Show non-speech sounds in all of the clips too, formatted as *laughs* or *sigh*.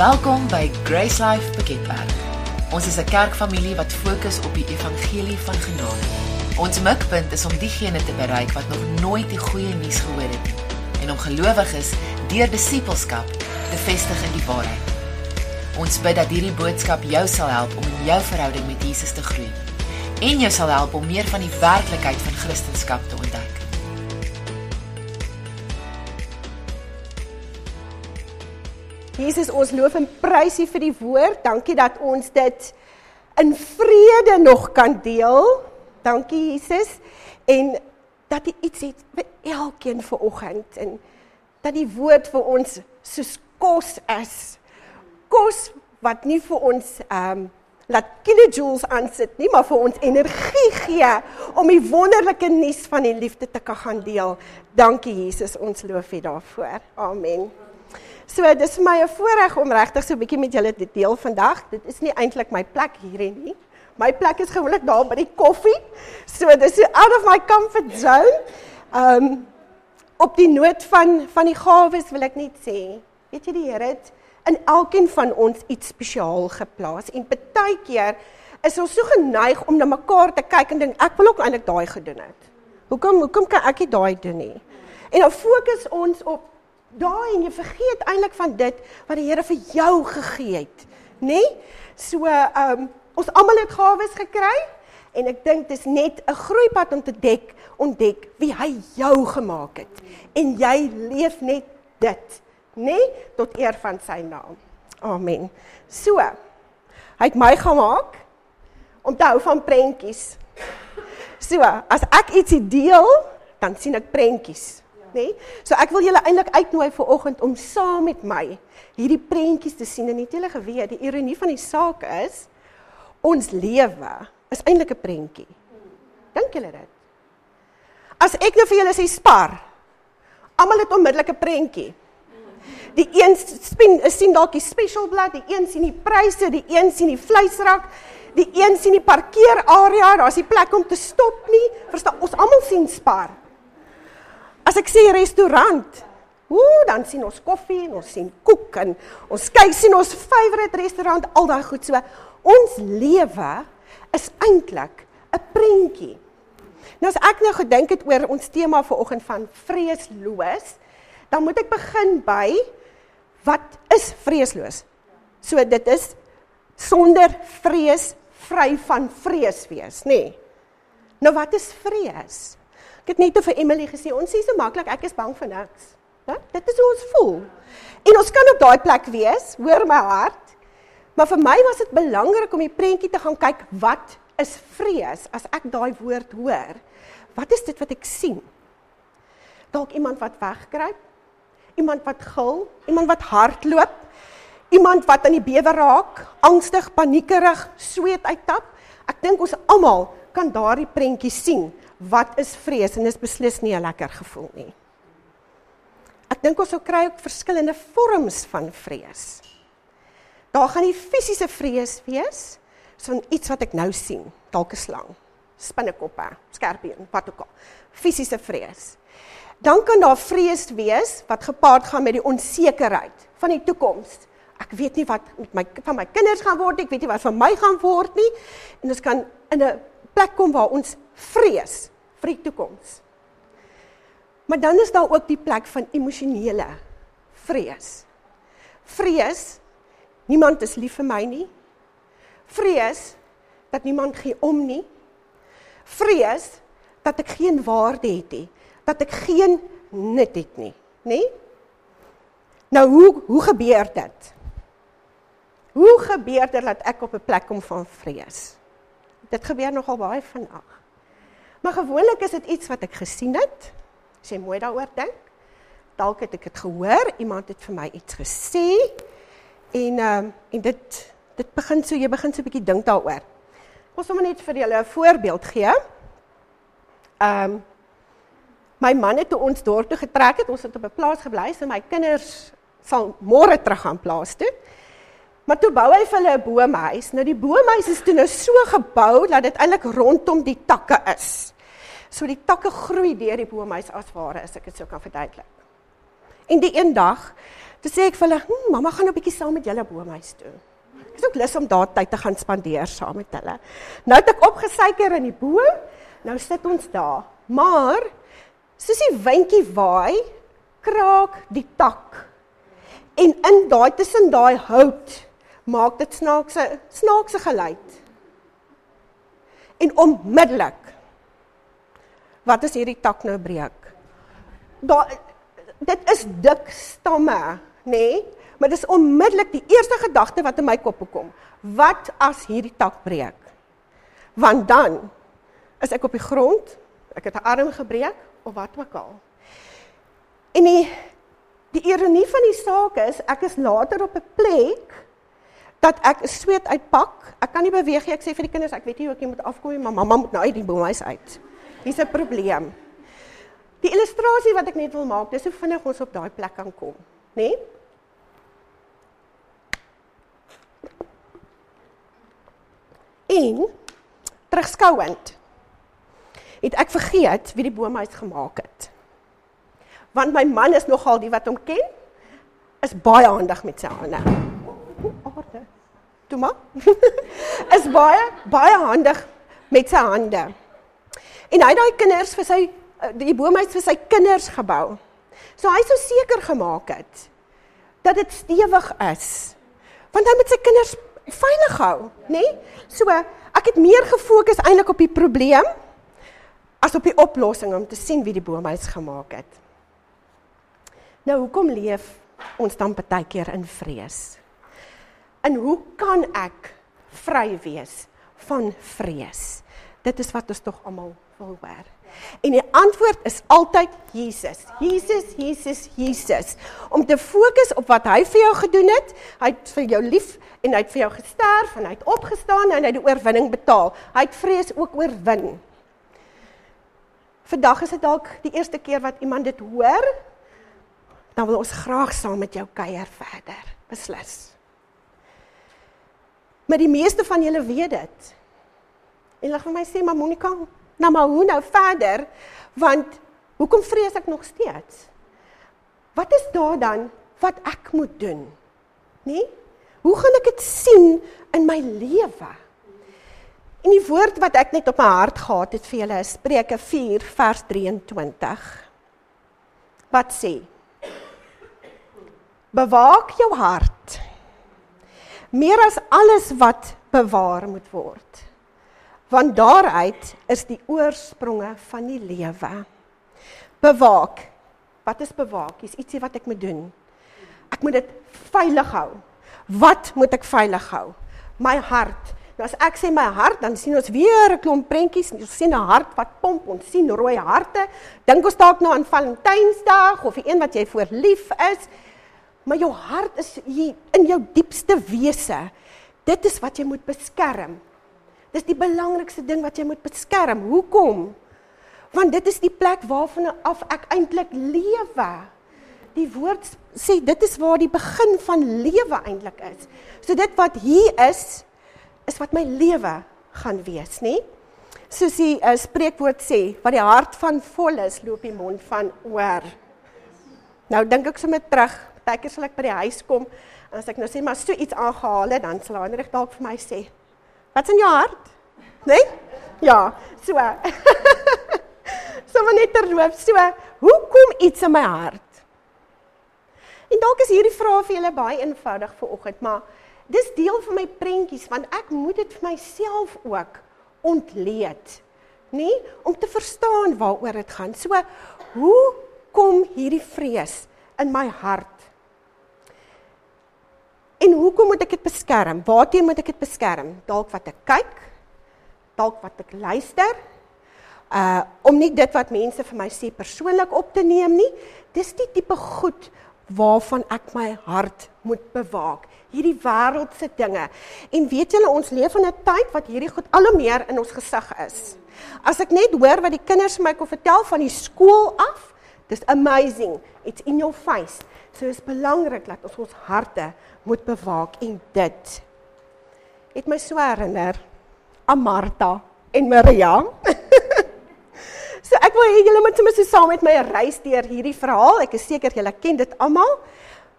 Welkom by Grace Life Piketberg. Ons is 'n kerkfamilie wat fokus op die evangelie van genade. Ons mikpunt is om diegene te bereik wat nog nooit die goeie nuus gehoor het nie en om gelowiges deur disippelskap te vestig in die waarheid. Ons bid dat hierdie boodskap jou sal help om in jou verhouding met Jesus te groei en jou sal help om meer van die werklikheid van Christendom te ontdek. Jesus, ons loof en prys U vir die woord. Dankie dat ons dit in vrede nog kan deel. Dankie Jesus. En dat U iets het vir elkeen vanoggend en dat die woord vir ons soos kos is. Kos wat nie vir ons ehm um, laat kilojoules aansit nie, maar vir ons energie gee om die wonderlike nuus van die liefde te kan gaan deel. Dankie Jesus, ons loof U daarvoor. Amen. So dis vir my 'n voorreg om regtig so 'n bietjie met julle te deel vandag. Dit is nie eintlik my plek hierin nie. My plek is gewoonlik daar by die koffie. So dis out of my comfort zone. Um op die noot van van die gawes wil ek net sê, weet jy die Here het in elkeen van ons iets spesiaal geplaas en baie keer is ons so geneig om na mekaar te kyk en dink ek wil ook eintlik daai gedoen het. Hoekom hoekom kan ek nie daai doen nie? En dan fokus ons op daai en jy vergeet eintlik van dit wat die Here vir jou gegee het, nê? Nee? So, ehm um, ons almal het gawes gekry en ek dink dis net 'n groeipad om te dek, ontdek wie hy jou gemaak het en jy leef net dit, nê, nee? tot eer van sy naam. Amen. So, hy het my gemaak om te hou van prentjies. So, as ek ietsie deel, dan sien ek prentjies nê? Nee? So ek wil julle eintlik uitnooi vir oggend om saam met my hierdie prentjies te sien en net julle geweet, die ironie van die saak is ons lewe is eintlik 'n prentjie. Dink julle dit? As ek nou vir julle sê spar, almal het onmiddellik 'n prentjie. Die een sien sien dalk die special blad, die een sien die pryse, die een sien die vleisrak, die een sien die parkeerarea, daar's nie plek om te stop nie. Verstaan, ons almal sien spar. As ek sê restaurant, ooh, dan sien ons koffie en ons sien koek en ons kyk sien ons favourite restaurant, al daai goed so. Ons lewe is eintlik 'n prentjie. Nou as ek nou gedink het oor ons tema vanoggend van vreesloos, dan moet ek begin by wat is vreesloos? So dit is sonder vrees, vry van vrees wees, nê? Nee. Nou wat is vrees? Ek het net vir Emily gesê, ons sê so maklik ek is bang vir niks. Ja? Dit is hoe ons voel. En ons kan op daai plek wees, hoor my hart. Maar vir my was dit belangrik om die prentjie te gaan kyk wat is vrees as ek daai woord hoor. Wat is dit wat ek sien? Dalk iemand wat wegkruip, iemand wat gil, iemand wat hardloop, iemand wat aan die bewe raak, angstig, paniekerig, sweet uittap. Ek dink ons almal kan daardie prentjie sien wat is vrees en dis beslis nie 'n lekker gevoel nie. Ek dink ons sou kry ook verskillende vorms van vrees. Daar gaan die fisiese vrees wees, so iets wat ek nou sien, dalk 'n slang, spinnekoppe, skerpioen, wat ook al. Fisiese vrees. Dan kan daar vrees wees wat gepaard gaan met die onsekerheid van die toekoms. Ek weet nie wat met my van my kinders gaan word nie, ek weet nie wat van my gaan word nie. En ons kan in 'n plek kom waar ons vrees vir die toekoms. Maar dan is daar ook die plek van emosionele vrees. Vrees niemand is lief vir my nie. Vrees dat niemand gee om nie. Vrees dat ek geen waarde het nie, dat ek geen nut het nie, nê? Nou hoe hoe gebeur dit? Hoe gebeur dit dat ek op 'n plek kom van vrees? Dit gebeur nogal baie vandag. Maar gewoonlik is dit iets wat ek gesien het. As jy mooi daaroor dink. Dalk het ek dit gehoor, iemand het vir my iets gesê en ehm um, en dit dit begin so jy begin so 'n bietjie dink daaroor. Kom sommer net vir julle 'n voorbeeld gee. Ehm um, my man het toe ons dorp toe getrek het, ons het op 'n plaas gebly, so my kinders sal môre terug gaan plaas toe. Maar toe bou hy vir hulle 'n boomhuis. Nou die boomhuis is toe nou so gebou dat dit eintlik rondom die takke is. So die takke groei deur die boomhuis as ware as ek dit sou kan verduidelik. En die een dag Toe sê ek vir hulle, hm, "Mamma gaan 'n bietjie saam met julle boomhuis toe." Ek is ook lus om daar tyd te gaan spandeer saam met hulle. Nou het ek opgesuiker in die boom. Nou sit ons daar. Maar soos die windjie waai, kraak die tak. En in daai tussen daai hout maak dit snaakse snaakse geluid. En onmiddellik wat as hierdie tak nou breek? Daar dit is dik stamme, nê? Nee? Maar dis onmiddellik die eerste gedagte wat in my kop kom. Wat as hierdie tak breek? Want dan is ek op die grond, ek het 'n arm gebreek of wat ook al. En die die ironie van die saak is ek is later op 'n plek dat ek sweet uitpak. Ek kan nie beweeg nie. Ek sê vir die kinders, ek weet nie hoe ek moet afkom nie, maar mamma moet nou uit die boomhuis uit. Hier's 'n probleem. Die illustrasie wat ek net wil maak, dis hoe vinnig ons op daai plek kan kom, né? Nee? En terugskouend het ek vergeet wie die boomhuis gemaak het. Want my man is nogal die wat hom ken, is baie handig met sy hande. Maar. *laughs* is baie baie handig met sy hande. En hy het daai kinders vir sy eh, die boomhuis vir sy kinders gebou. So hy sou seker gemaak het dat dit stewig is. Want hy met sy kinders veilig hou, nê? Nee? So ek het meer gefokus eintlik op die probleem as op die oplossing om te sien wie die boomhuis gemaak het. Nou hoekom leef ons dan baie keer in vrees? En hoe kan ek vry wees van vrees? Dit is wat ons tog almal wil hoor. En die antwoord is altyd Jesus. Jesus, Jesus, Jesus. Om te fokus op wat hy vir jou gedoen het. Hy het vir jou lief en hy het vir jou gesterf en hy het opgestaan en hy het die oorwinning betaal. Hy het vrees ook oorwin. Vandag is dit dalk die eerste keer wat iemand dit hoor. Dan wil ons graag saam met jou kuier verder. Beslis. Maar die meeste van julle weet dit. En hulle vir my sê, "Maar Monica, nou maar hoe nou verder? Want hoekom vrees ek nog steeds? Wat is daar dan wat ek moet doen? Nee? Hoe gaan ek dit sien in my lewe? En die woord wat ek net op my hart gehad het vir julle is Spreuke 4 vers 23. Wat sê? Bewaak jou hart meer as alles wat bewaar moet word want daaruit is die oorspronge van die lewe. Bewaak. Wat is bewaak? Dis ietsie wat ek moet doen. Ek moet dit veilig hou. Wat moet ek veilig hou? My hart. Nou as ek sê my hart, dan sien ons weer 'n klomp prentjies. Ons sien 'n hart wat pomp, ons sien rooi harte. Dink ons dalk nou aan Valentynsdag of die een wat jy voor lief is. Maar jou hart is hier in jou diepste wese. Dit is wat jy moet beskerm. Dis die belangrikste ding wat jy moet beskerm. Hoekom? Want dit is die plek waarvan af ek eintlik lewe. Die woord sê dit is waar die begin van lewe eintlik is. So dit wat hier is is wat my lewe gaan wees, nê? Soos die uh, spreekwoord sê, wat die hart van vol is, loop die mond van oor. Nou dink ek sommer terug, partykeer sal ek by die huis kom en as ek nou sê maar so iets aangehaal het, dan sal Hendrik dalk vir my sê, Wat's in jou hart? Né? Nee? Ja, so. *laughs* so net terloop. So, hoe kom iets in my hart? En dalk is hierdie vraag vir julle baie eenvoudig vir oggend, maar dis deel van my prentjies want ek moet dit vir myself ook ontleed. Nee, om te verstaan waaroor dit gaan. So, hoe kom hierdie vrees in my hart? En hoekom moet ek dit beskerm? Waarteen moet ek dit beskerm? Dalk wat ek kyk, dalk wat ek luister. Uh om nie dit wat mense vir my sê persoonlik op te neem nie. Dis die tipe goed waarvan ek my hart moet bewaak. Hierdie wêreldse dinge. En weet julle ons leef in 'n tyd wat hierdie goed al hoe meer in ons gesig is. As ek net hoor wat die kinders my kon vertel van die skool af, dis amazing. It's in your face. So is belangrik dat ons ons harte moet bewaak en dit het my so herinner aan Martha en Maria. *laughs* so ek wil hê julle moet sommer so saam met my reis deur hierdie verhaal. Ek is seker julle ken dit almal.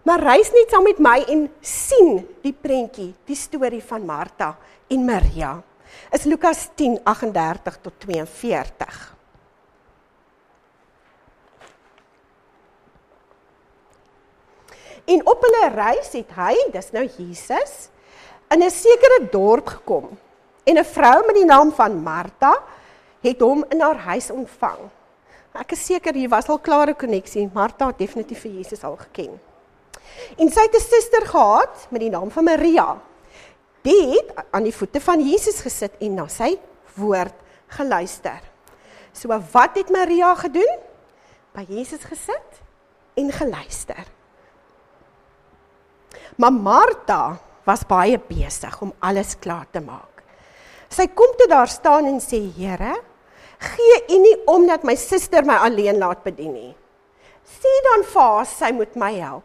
Maar reis net saam met my en sien die prentjie, die storie van Martha en Maria. Is Lukas 10:38 tot 42. En op hulle reis het hy, dis nou Jesus, in 'n sekere dorp gekom. En 'n vrou met die naam van Martha het hom in haar huis ontvang. Ek is seker hier was al klare koneksie. Martha het definitief vir Jesus al geken. En sy het 'n suster gehad met die naam van Maria. Die het aan die voete van Jesus gesit en na sy woord geluister. So wat het Maria gedoen? By Jesus gesit en geluister. Maar Martha was baie besig om alles klaar te maak. Sy kom toe daar staan en sê: "Here, gee U nie om dat my suster my alleen laat bedien nie. Sê dan vir haar sy moet my help."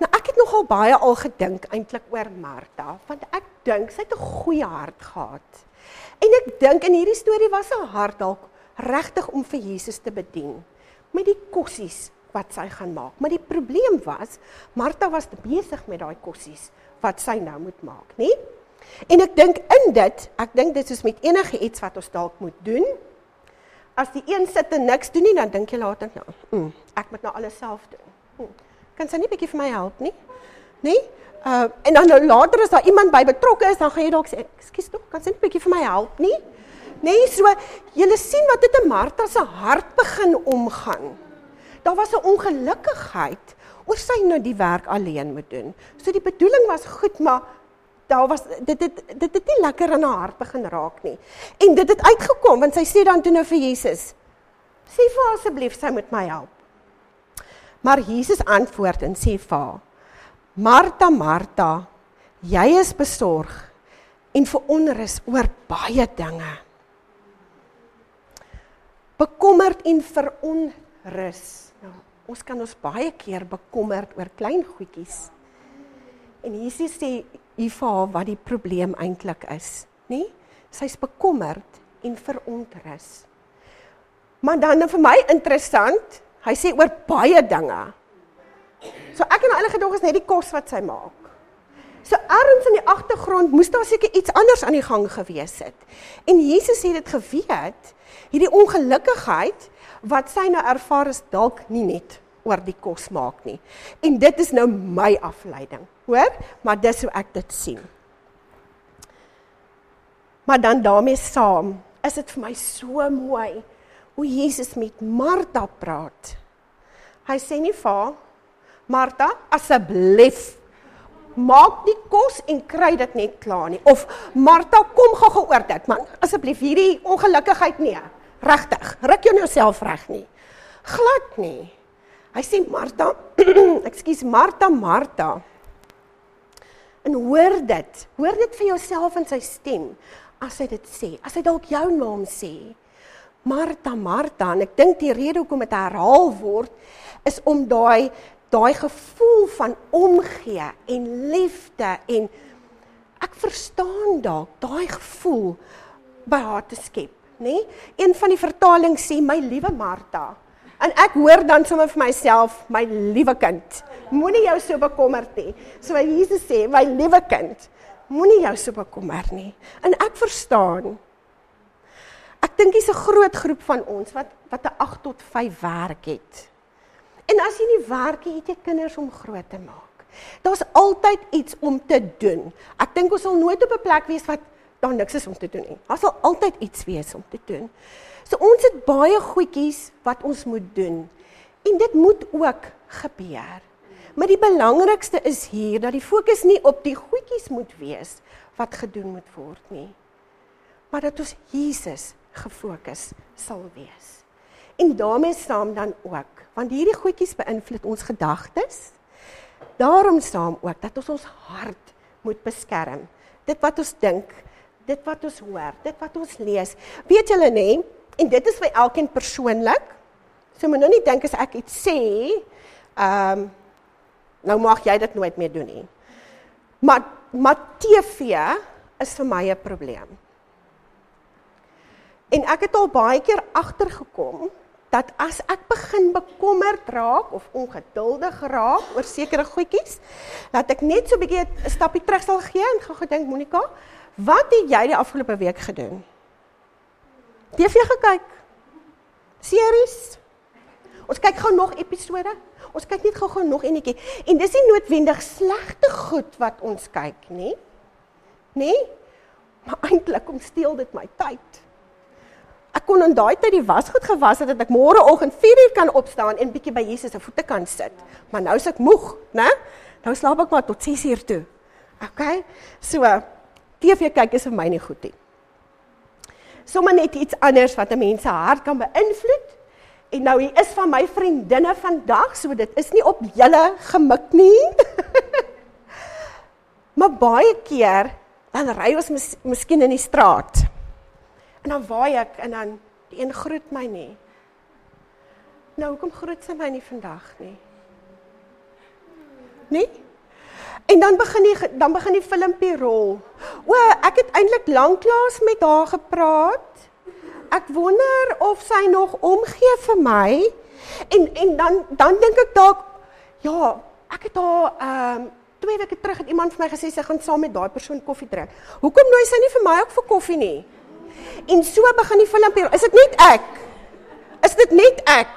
Nou ek het nogal baie al gedink eintlik oor Martha, want ek dink sy het 'n goeie hart gehad. En ek dink in hierdie storie was haar hart dalk regtig om vir Jesus te bedien met die kossies wat sy gaan maak. Maar die probleem was Martha was besig met daai kossies wat sy nou moet maak, nê? En ek dink in dit, ek dink dit is met enige iets wat ons dalk moet doen. As die een sit en niks doen nie, dan dink jy later nou, mm, ek moet nou alles self doen. Mm, kan sy nie bietjie vir my help nie? Nê? Uh en dan nou later as daar iemand by betrokke is, dan gaan jy dalk sê, "Ekskuus tog, kan sy nie bietjie vir my help nie?" Nee, so jy sien wat dit in Martha se hart begin omgaan daar was 'n ongelukkigheid oor sy nou die werk alleen moet doen. So die bedoeling was goed, maar daar was dit dit dit het nie lekker in haar hart begin raak nie. En dit het uitgekom want sy sê dan toe nou vir Jesus: "Sê vir haar asseblief sy moet my help." Maar Jesus antwoord en sê vir haar: "Martha, Martha, jy is besorg en veronrus oor baie dinge." Bekommerd en veronrus. Nou, ons kan ons baie keer bekommerd oor klein goedjies. En Jesus sê hier vir haar wat die probleem eintlik is, nê? Sy's bekommerd en verontrus. Maar dan vir my interessant, hy sê oor baie dinge. So ek en alle gedog is net die kos wat sy maak. So ergens in die agtergrond moes daar seker iets anders aan die gang gewees het. En Jesus het dit geweet, hierdie ongelukkigheid wat sy nou ervaar is dalk nie net oor die kos maak nie. En dit is nou my afleiding, hoor? Maar dis hoe ek dit sien. Maar dan daarmee saam, is dit vir my so mooi hoe Jesus met Martha praat. Hy sê nie vir haar, Martha, asseblief maak die kos en kry dit net klaar nie. Of Martha, kom gou-gou oor dit, man. Asseblief hierdie ongelukkigheid nie. Regtig, ruk jou nou self reg nie. Glad nie. Hy sê Martha, *clears throat* ekskuus Martha, Martha. En hoor dit. Hoor dit vir jouself in sy stem as hy dit sê. As hy dalk jou naam sê. Martha, Martha, en ek dink die rede hoekom dit herhaal word is om daai daai gevoel van omgee en liefde en ek verstaan dalk daai gevoel by haar te skep nê? Een van die vertalings sê my liewe Martha. En ek hoor dan sommer vir myself, my liewe kind, moenie jou so bekommerd nie. So wat Jesus sê, my liewe kind, moenie jou so bekommer nie. En ek verstaan. Ek dink dis 'n groot groep van ons wat wat 'n 8 tot 5 werk het. En as jy nie werk het, het jy kinders om groot te maak. Daar's altyd iets om te doen. Ek dink ons sal nooit op 'n plek wees wat daar niks is om te doen nie. Daar sal altyd iets wees om te doen. So ons het baie goedjies wat ons moet doen. En dit moet ook gebeur. Maar die belangrikste is hier dat die fokus nie op die goedjies moet wees wat gedoen moet word nie. Maar dat ons Jesus gefokus sal wees. En daarmee saam dan ook, want hierdie goedjies beïnvloed ons gedagtes. Daarom saam ook dat ons ons hart moet beskerm. Dit wat ons dink, dit wat ons hoor, dit wat ons lees. Weet julle nê, en dit is vir elkeen persoonlik. So moet nou nie dink as ek iets sê, ehm um, nou mag jy dit nooit meer doen nie. Maar maar TV is vir my 'n probleem. En ek het al baie keer agtergekom dat as ek begin bekommerd raak of ongeduldig raak oor sekere goedjies, dat ek net so 'n bietjie 'n stappie terug sal gee en gaan gedink Monica, wat het jy die afgelope week gedoen? TV gekyk? Series? Ons kyk gou nog episode. Ons kyk net gou-gou nog enetjie. En dis nie noodwendig slegte goed wat ons kyk nie. Nê? Maar eintlik kom steel dit my tyd ek kon in daai tyd die wasgoed gewas het dat ek môreoggend 4uur kan opstaan en bietjie by Jesus se voete kan sit. Maar nou is ek moeg, né? Nou slaap ek maar tot 6uur toe. OK? So TV kyk is vir my nie goed nie. Sommige net iets anders wat 'n mens se hart kan beïnvloed. En nou hier is van my vriendinne vandag, so dit is nie op julle gemik nie. *laughs* maar baie keer dan ry ons mis, miskien in die straat. En dan waai ek en dan die een groet my nie. Nou hoekom groet sy my nie vandag nie? Nee? En dan begin die dan begin die filmpie rol. O, ek het eintlik lanklaas met haar gepraat. Ek wonder of sy nog omgee vir my. En en dan dan dink ek dalk ja, ek het haar ehm um, twee weke terug het iemand vir my gesê sy gaan saam met daai persoon koffie drink. Hoekom nooi sy nie vir my ook vir koffie nie? En so begin die filmpie. Is dit net ek? Is dit net ek?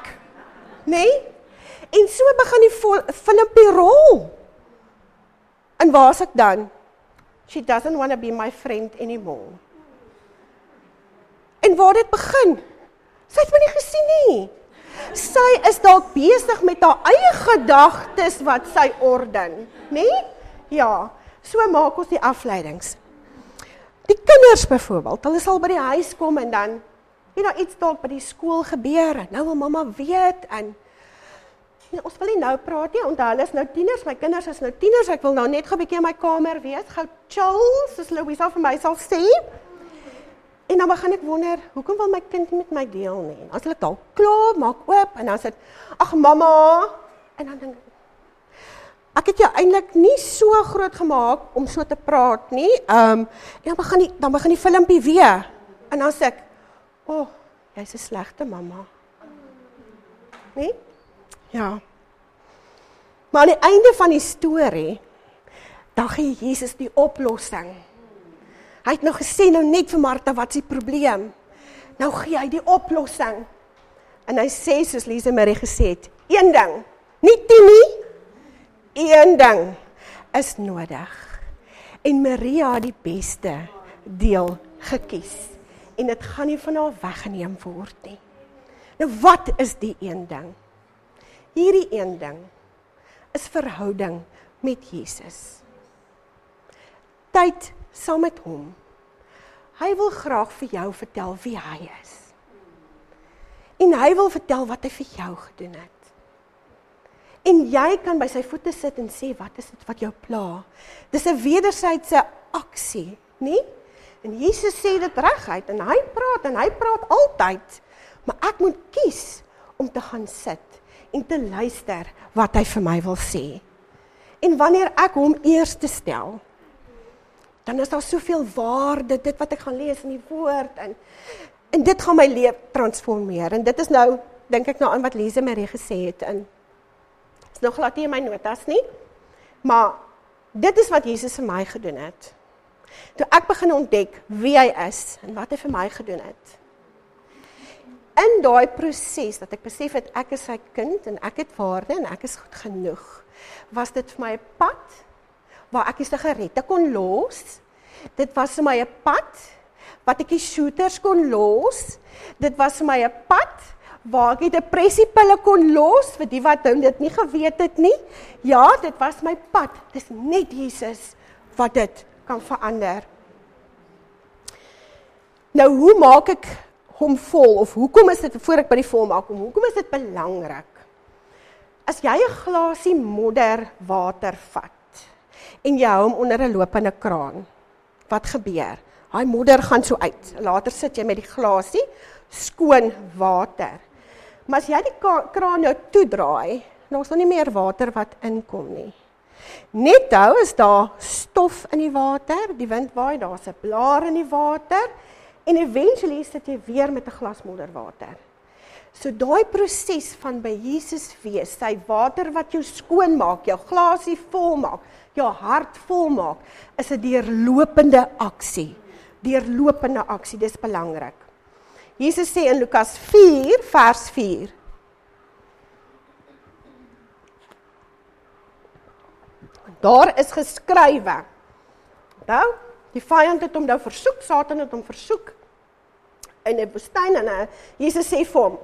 Nê? Nee? En so begin die filmpie rol. En waar's ek dan? She doesn't want to be my friend anymore. En waar dit begin? Sy het my nie gesien nie. Sy is dalk besig met haar eie gedagtes wat sy orden, nê? Nee? Ja, so maak ons die afleidings. Die kinders byvoorbeeld, hulle sal by die huis kom en dan jy nou iets dalk by die skool gebeur en nou wil mamma weet en jy, ons wil nie nou praat nie, onthou hulle is nou tieners, my kinders is nou tieners, ek wil nou net gou 'n bietjie in my kamer wees, gou chill, soos Louisa vir my sal sê. En dan begin ek wonder, hoekom wil my kind nie met my deel nie? As hulle dalk klaar maak oop en dan sê, "Ag mamma." En dan dink ek het jou eintlik nie so groot gemaak om so te praat nie. Ehm um, en dan begin die dan begin die filmpie weer. En dan sê ek, "O, oh, jy's 'n slegte mamma." Nee? Ja. Maar aan die einde van die storie dan gee Jesus die oplossing. Hy het nou gesê nou net vir Martha wat se probleem. Nou gee hy die oplossing. En hy sê soos Lise Marie gesê het, een ding, nie 10 nie, een ding is nodig. En Maria het die beste deel gekies en dit gaan nie van haar weggeneem word nie. Nou wat is die een ding? Hierdie een ding is verhouding met Jesus. Tyd saam met hom. Hy wil graag vir jou vertel wie hy is. En hy wil vertel wat hy vir jou gedoen het. En jy kan by sy voete sit en sê wat is dit wat jou pla? Dis 'n wederwysige aksie, nie? En Jesus sê dit reguit en hy praat en hy praat altyd. Maar ek moet kies om te gaan sit en te luister wat hy vir my wil sê. En wanneer ek hom eerste stel, dan is daar soveel waarde dit wat ek gaan lees in die woord en en dit gaan my lewe transformeer. En dit is nou dink ek nou aan wat Lise Marie gesê het in nog glad nie in my notas nie. Maar dit is wat Jesus vir my gedoen het. Toe ek begin ontdek wie hy is en wat hy vir my gedoen het. In daai proses dat ek besef het ek is sy kind en ek het waarde en ek is goed genoeg, was dit vir my 'n pad waar ek die sigarette kon los. Dit was vir my 'n pad wat ek die shooters kon los. Dit was vir my 'n pad waar ek die depressiepille kon los vir die wat dit nie geweet het nie. Ja, dit was my pad. Dis net Jesus wat dit kan verander. Nou hoe maak ek hom vol of hoekom is dit voor ek by die vol maak hom? Hoekom is dit belangrik? As jy 'n glasie modder water vat en jy hou hom onder 'n lopende kraan, wat gebeur? Daai modder gaan so uit. Later sit jy met die glasie skoon water. Maar as jy die kraan nou toedraai, dan is daar nie meer water wat inkom nie. Net hou is daar stof in die water, die wind waai, daar's 'n blaar in die water en eventually sit jy weer met 'n glas modderwater. So daai proses van by Jesus wees, sy water wat jou skoon maak, jou glasie vol maak, jou hart vol maak, is 'n deurlopende aksie. Deurlopende aksie, dis belangrik. Jesus sê in Lukas 4 vers 4 Daar is geskrywe. Nou, die vyand het hom nou versoek, Satan het hom versoek in 'n woestyn en uh, Jesus sê vir hom: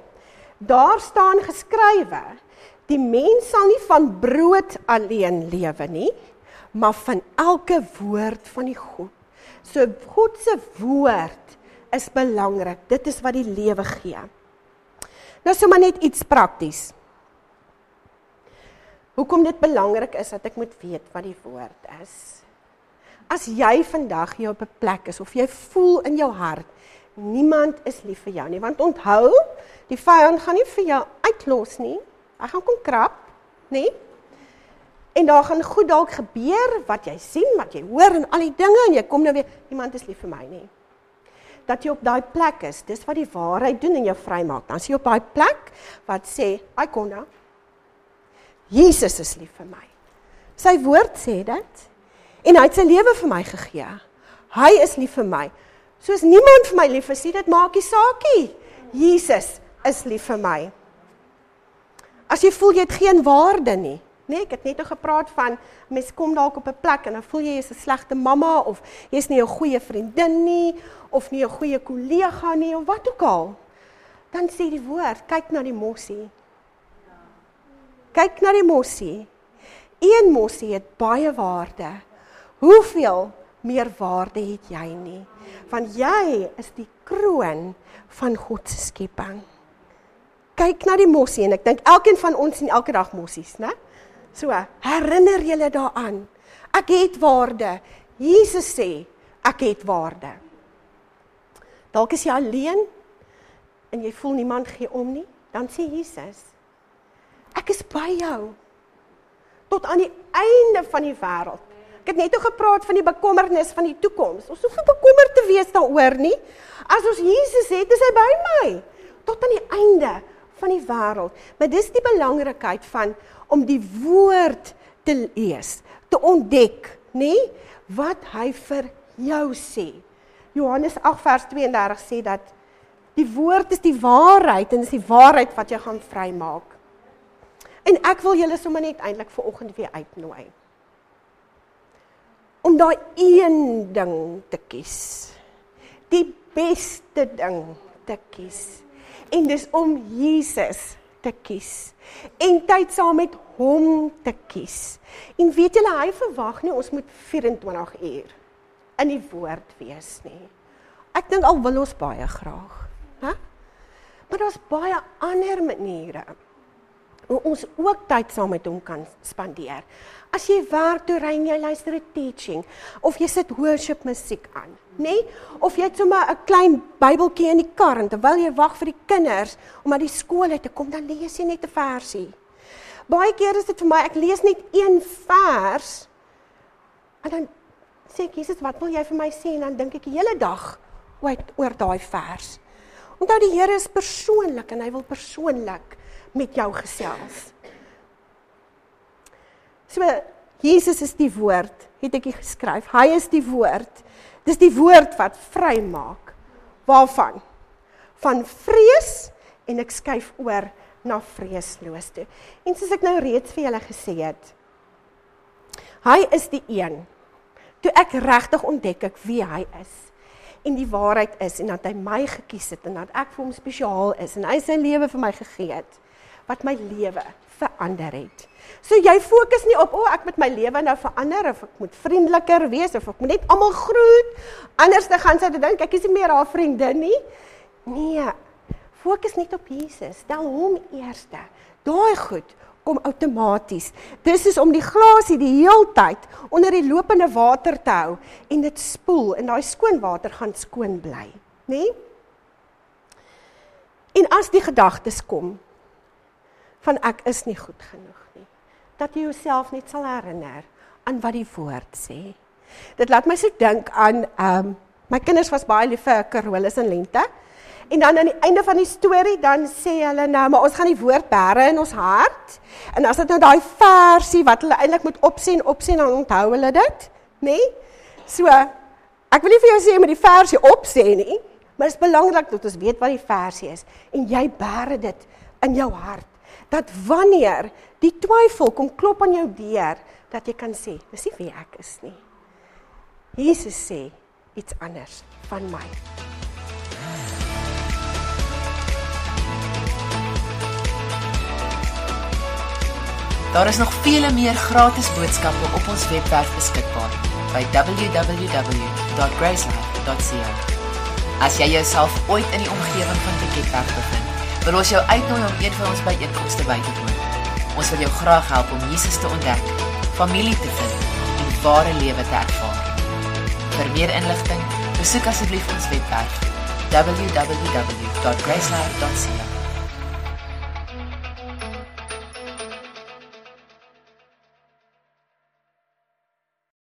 Daar staan geskrywe: Die mens sal nie van brood alleen lewe nie, maar van elke woord van die God. So God se woord is belangrik. Dit is wat die lewe gee. Nou sommer net iets prakties. Hoekom dit belangrik is dat ek moet weet wat die woord is. As jy vandag hier op 'n plek is of jy voel in jou hart niemand is lief vir jou nie, want onthou, die vyand gaan nie vir jou uitlos nie. Hy gaan kom krap, nê? En daar gaan goed dalk gebeur wat jy sien, wat jy hoor en al die dinge en jy kom nou weer niemand is lief vir my nie. Dat jy op daai plek is, dis wat die waarheid doen en jou vrymaak. Dan sien jy op daai plek wat sê, "Ai konna, Jesus is lief vir my. Sy woord sê dit. En hy het sy lewe vir my gegee. Hy is lief vir my. Soos niemand vir my lief is, dit maak nie saakie. Jesus is lief vir my. As jy voel jy het geen waarde nie, nee, ek het net nou gepraat van mense kom dalk op 'n plek en dan voel jy jy's 'n slegte mamma of jy's nie 'n goeie vriendin nie of nie 'n goeie kollega nie of wat ook al. Dan sê die woord, kyk na die mossie. Kyk na die mossie. Een mossie het baie waarde. Hoeveel meer waarde het jy nie? Want jy is die kroon van God se skepping. Kyk na die mossie en ek dink elkeen van ons sien elke dag mossies, né? So, herinner julle daaraan. Ek het waarde. Jesus sê ek het waarde. Dalk is jy alleen en jy voel niemand gee om nie, dan sê Jesus Ek is by jou tot aan die einde van die wêreld. Ek het net oor gepraat van die bekommernis van die toekoms. Ons hoef nie bekommerd te wees daaroor nie. As ons Jesus het, is hy by my tot aan die einde van die wêreld. Maar dis die belangrikheid van om die woord te lees, te ontdek, nê, wat hy vir jou sê. Johannes 8 vers 32 sê dat die woord is die waarheid en is die waarheid wat jou gaan vrymaak. En ek wil julle sommer net eintlik vir oggend weer uitnooi. Om daai een ding te kies. Die beste ding te kies. En dis om Jesus te kies. En tyd saam met hom te kies. En weet julle hy verwag nie ons moet 24 uur in die woord wees nie. Ek dink al wil ons baie graag, hè? Maar daar's baie ander maniere hoe ons ook tyd saam met hom kan spandeer. As jy werk toe ry jy luister 'n teaching of jy sit worship musiek aan, nê? Nee? Of jy het sommer 'n klein Bybeltjie in die kar en terwyl jy wag vir die kinders om uit die skool uit te kom, dan lees jy net 'n versie. Baie keer is dit vir my ek lees net een vers en dan sê ek Jesus, wat wil jy vir my sê en dan dink ek die hele dag oor oor daai vers. Onthou die Here is persoonlik en hy wil persoonlik met jou gesels. So Jesus is die woord, het ek geskryf. Hy is die woord. Dis die woord wat vrymaak. Waarvan? Van vrees en ek skuif oor na vreesloos toe. En soos ek nou reeds vir julle gesê het, hy is die een. Toe ek regtig ontdek ek wie hy is en die waarheid is en dat hy my gekies het en dat ek vir hom spesiaal is en hy sy lewe vir my gegee het wat my lewe verander het. So jy fokus nie op o, oh, ek moet my lewe nou verander of ek moet vriendeliker wees of ek moet net almal groet. Anders dan gaan sy dink ek is nie meer haar vriendin nie. Nee. Fokus net op Jesus. Stel hom eerste. Daai goed kom outomaties. Dis is om die glasie die heeltyd onder die lopende water te hou en dit spoel en daai skoon water gaan skoon bly, nê? Nee? En as die gedagtes kom, van ek is nie goed genoeg nie. Dat jy jouself net sal herinner aan wat die woord sê. Dit laat my so dink aan ehm um, my kinders was baie lief vir Carolus en Lente. En dan aan die einde van die storie dan sê hulle nou, maar ons gaan die woord bære in ons hart. En as dit nou daai versie wat hulle eintlik moet opsien, opsien dan onthou hulle dit, nê? Nee? So ek wil nie vir jou sê jy moet die versie opsê nie, maar dit is belangrik dat ons weet wat die versie is en jy bære dit in jou hart. Dat wanneer die twyfel kom klop aan jou deur, dat jy kan sê, dis nie wie ek is nie. Jesus sê iets anders van my. Daar is nog vele meer gratis boodskappe op ons webwerf beskikbaar by www.gracelife.ca. As jy jouself ooit in die omgewing van Piketberg bevind, wil ons jou uitnooi om een van ons byeenkomste by te woon. Ons wil jou graag help om Jesus te ontdek, familie te vind en ware lewe te ervaar. Vir meer inligting, besoek asseblief ons webwerf www.gracelife.ca.